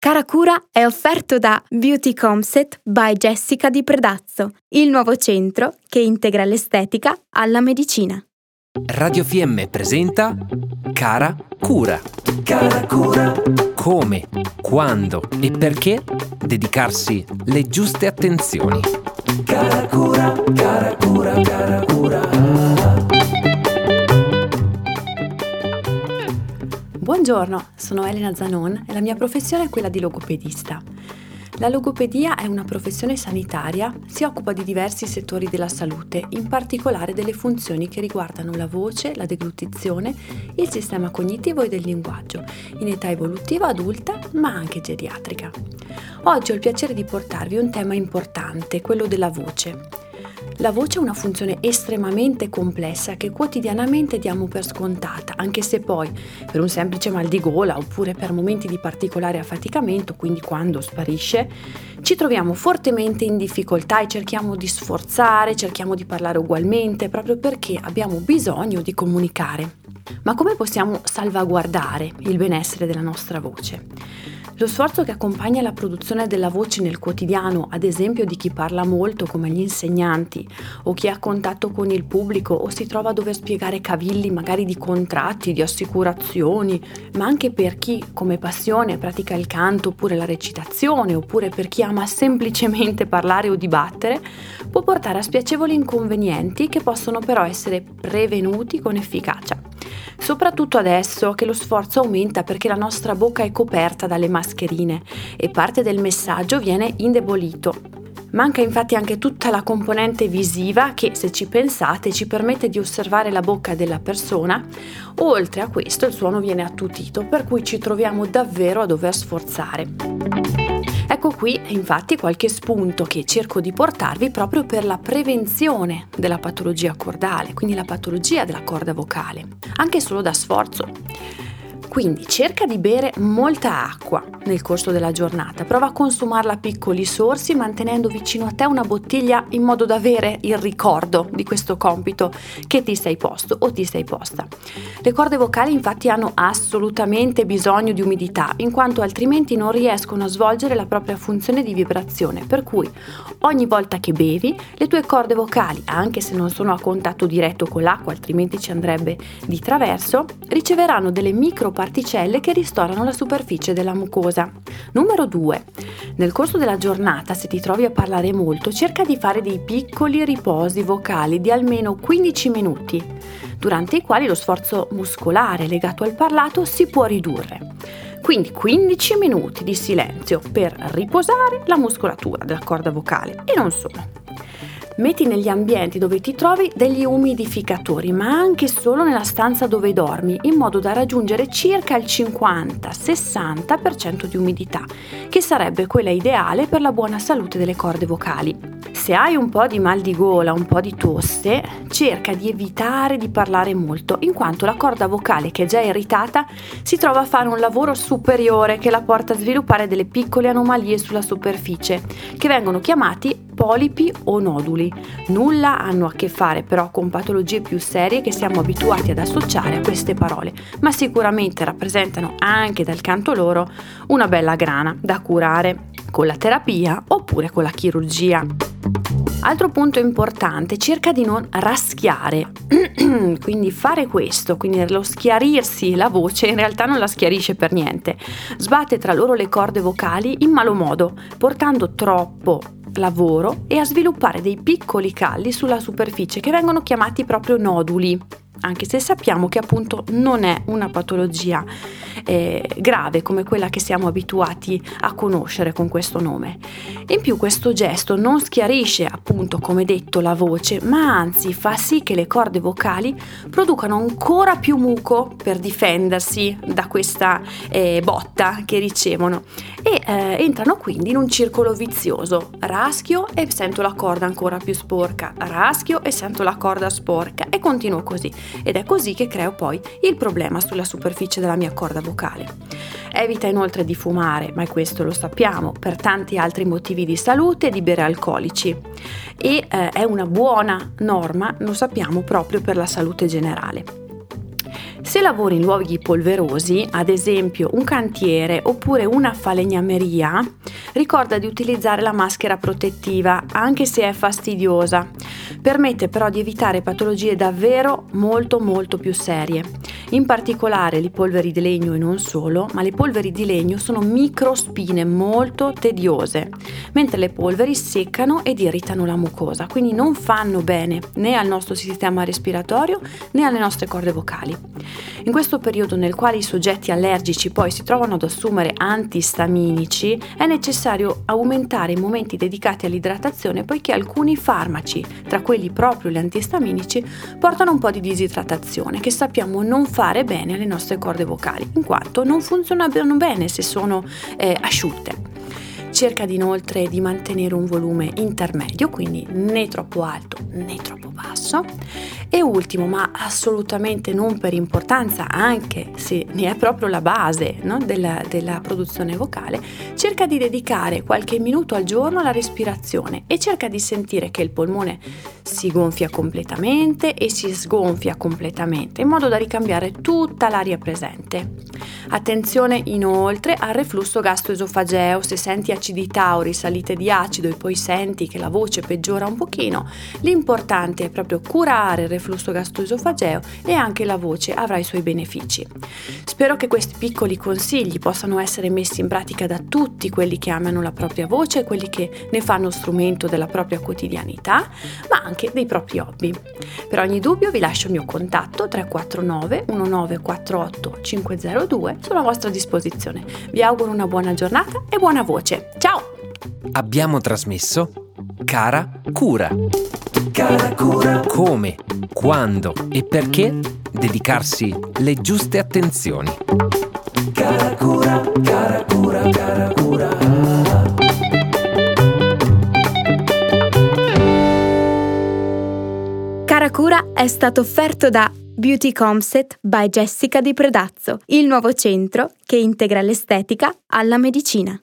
Cara Cura è offerto da Beauty Comset by Jessica di Predazzo, il nuovo centro che integra l'estetica alla medicina. Radio FM presenta Cara Cura. Cara Cura. Come, quando e perché dedicarsi le giuste attenzioni. Cara Cura, cara Cura, cara Cura. Buongiorno, sono Elena Zanon e la mia professione è quella di logopedista. La logopedia è una professione sanitaria, si occupa di diversi settori della salute, in particolare delle funzioni che riguardano la voce, la deglutizione, il sistema cognitivo e del linguaggio, in età evolutiva adulta ma anche geriatrica. Oggi ho il piacere di portarvi un tema importante, quello della voce. La voce è una funzione estremamente complessa che quotidianamente diamo per scontata, anche se poi per un semplice mal di gola oppure per momenti di particolare affaticamento, quindi quando sparisce, ci troviamo fortemente in difficoltà e cerchiamo di sforzare, cerchiamo di parlare ugualmente, proprio perché abbiamo bisogno di comunicare. Ma come possiamo salvaguardare il benessere della nostra voce? Lo sforzo che accompagna la produzione della voce nel quotidiano, ad esempio di chi parla molto come gli insegnanti, o chi ha contatto con il pubblico o si trova a dover spiegare cavilli magari di contratti, di assicurazioni, ma anche per chi come passione pratica il canto oppure la recitazione, oppure per chi ama semplicemente parlare o dibattere, può portare a spiacevoli inconvenienti che possono però essere prevenuti con efficacia soprattutto adesso che lo sforzo aumenta perché la nostra bocca è coperta dalle mascherine e parte del messaggio viene indebolito. Manca infatti anche tutta la componente visiva che, se ci pensate, ci permette di osservare la bocca della persona. Oltre a questo il suono viene attutito, per cui ci troviamo davvero a dover sforzare. Ecco qui infatti qualche spunto che cerco di portarvi proprio per la prevenzione della patologia cordale, quindi la patologia della corda vocale, anche solo da sforzo. Quindi cerca di bere molta acqua nel corso della giornata, prova a consumarla a piccoli sorsi mantenendo vicino a te una bottiglia in modo da avere il ricordo di questo compito che ti sei posto o ti sei posta. Le corde vocali infatti hanno assolutamente bisogno di umidità in quanto altrimenti non riescono a svolgere la propria funzione di vibrazione, per cui ogni volta che bevi le tue corde vocali, anche se non sono a contatto diretto con l'acqua altrimenti ci andrebbe di traverso, riceveranno delle micro particelle che ristorano la superficie della mucosa. Numero 2. Nel corso della giornata, se ti trovi a parlare molto, cerca di fare dei piccoli riposi vocali di almeno 15 minuti, durante i quali lo sforzo muscolare legato al parlato si può ridurre. Quindi 15 minuti di silenzio per riposare la muscolatura della corda vocale e non solo. Metti negli ambienti dove ti trovi degli umidificatori, ma anche solo nella stanza dove dormi, in modo da raggiungere circa il 50-60% di umidità, che sarebbe quella ideale per la buona salute delle corde vocali. Se hai un po' di mal di gola, un po' di tosse, cerca di evitare di parlare molto, in quanto la corda vocale che è già irritata si trova a fare un lavoro superiore che la porta a sviluppare delle piccole anomalie sulla superficie, che vengono chiamati polipi o noduli. Nulla hanno a che fare però con patologie più serie che siamo abituati ad associare a queste parole, ma sicuramente rappresentano anche dal canto loro una bella grana da curare con la terapia oppure con la chirurgia. Altro punto importante, cerca di non raschiare, quindi fare questo, quindi lo schiarirsi la voce in realtà non la schiarisce per niente, sbatte tra loro le corde vocali in malo modo, portando troppo lavoro e a sviluppare dei piccoli calli sulla superficie che vengono chiamati proprio noduli anche se sappiamo che appunto non è una patologia eh, grave come quella che siamo abituati a conoscere con questo nome. In più questo gesto non schiarisce appunto come detto la voce, ma anzi fa sì che le corde vocali producano ancora più muco per difendersi da questa eh, botta che ricevono e eh, entrano quindi in un circolo vizioso. Raschio e sento la corda ancora più sporca, raschio e sento la corda sporca e continuo così ed è così che creo poi il problema sulla superficie della mia corda vocale. Evita inoltre di fumare, ma questo lo sappiamo, per tanti altri motivi di salute e di bere alcolici e eh, è una buona norma, lo sappiamo proprio per la salute generale. Se lavori in luoghi polverosi, ad esempio un cantiere oppure una falegnameria, ricorda di utilizzare la maschera protettiva, anche se è fastidiosa. Permette però di evitare patologie davvero molto molto più serie. In particolare le polveri di legno e non solo, ma le polveri di legno sono microspine molto tediose, mentre le polveri seccano ed irritano la mucosa, quindi non fanno bene né al nostro sistema respiratorio né alle nostre corde vocali. In questo periodo nel quale i soggetti allergici poi si trovano ad assumere antistaminici, è necessario aumentare i momenti dedicati all'idratazione poiché alcuni farmaci, tra quelli proprio gli antistaminici, portano un po' di disidratazione che sappiamo non fare bene alle nostre corde vocali, in quanto non funzionano bene se sono eh, asciutte. Cerca inoltre di mantenere un volume intermedio, quindi né troppo alto né troppo basso. E ultimo, ma assolutamente non per importanza, anche se ne è proprio la base no, della, della produzione vocale, cerca di dedicare qualche minuto al giorno alla respirazione e cerca di sentire che il polmone si gonfia completamente e si sgonfia completamente, in modo da ricambiare tutta l'aria presente. Attenzione inoltre al reflusso gastroesofageo, se senti acidità o risalite di acido e poi senti che la voce peggiora un pochino, l'importante è proprio curare il reflusso gastroesofageo e anche la voce avrà i suoi benefici. Spero che questi piccoli consigli possano essere messi in pratica da tutti quelli che amano la propria voce quelli che ne fanno strumento della propria quotidianità, ma anche dei propri hobby. Per ogni dubbio vi lascio il mio contatto 349 1948 502 sono a vostra disposizione. Vi auguro una buona giornata e buona voce. Ciao! Abbiamo trasmesso Cara Cura. Cara Cura. Come, quando e perché dedicarsi le giuste attenzioni. Cara Cura, cara Cura, cara Cura. Cara Cura è stato offerto da Beauty Comset by Jessica di Predazzo, il nuovo centro che integra l'estetica alla medicina.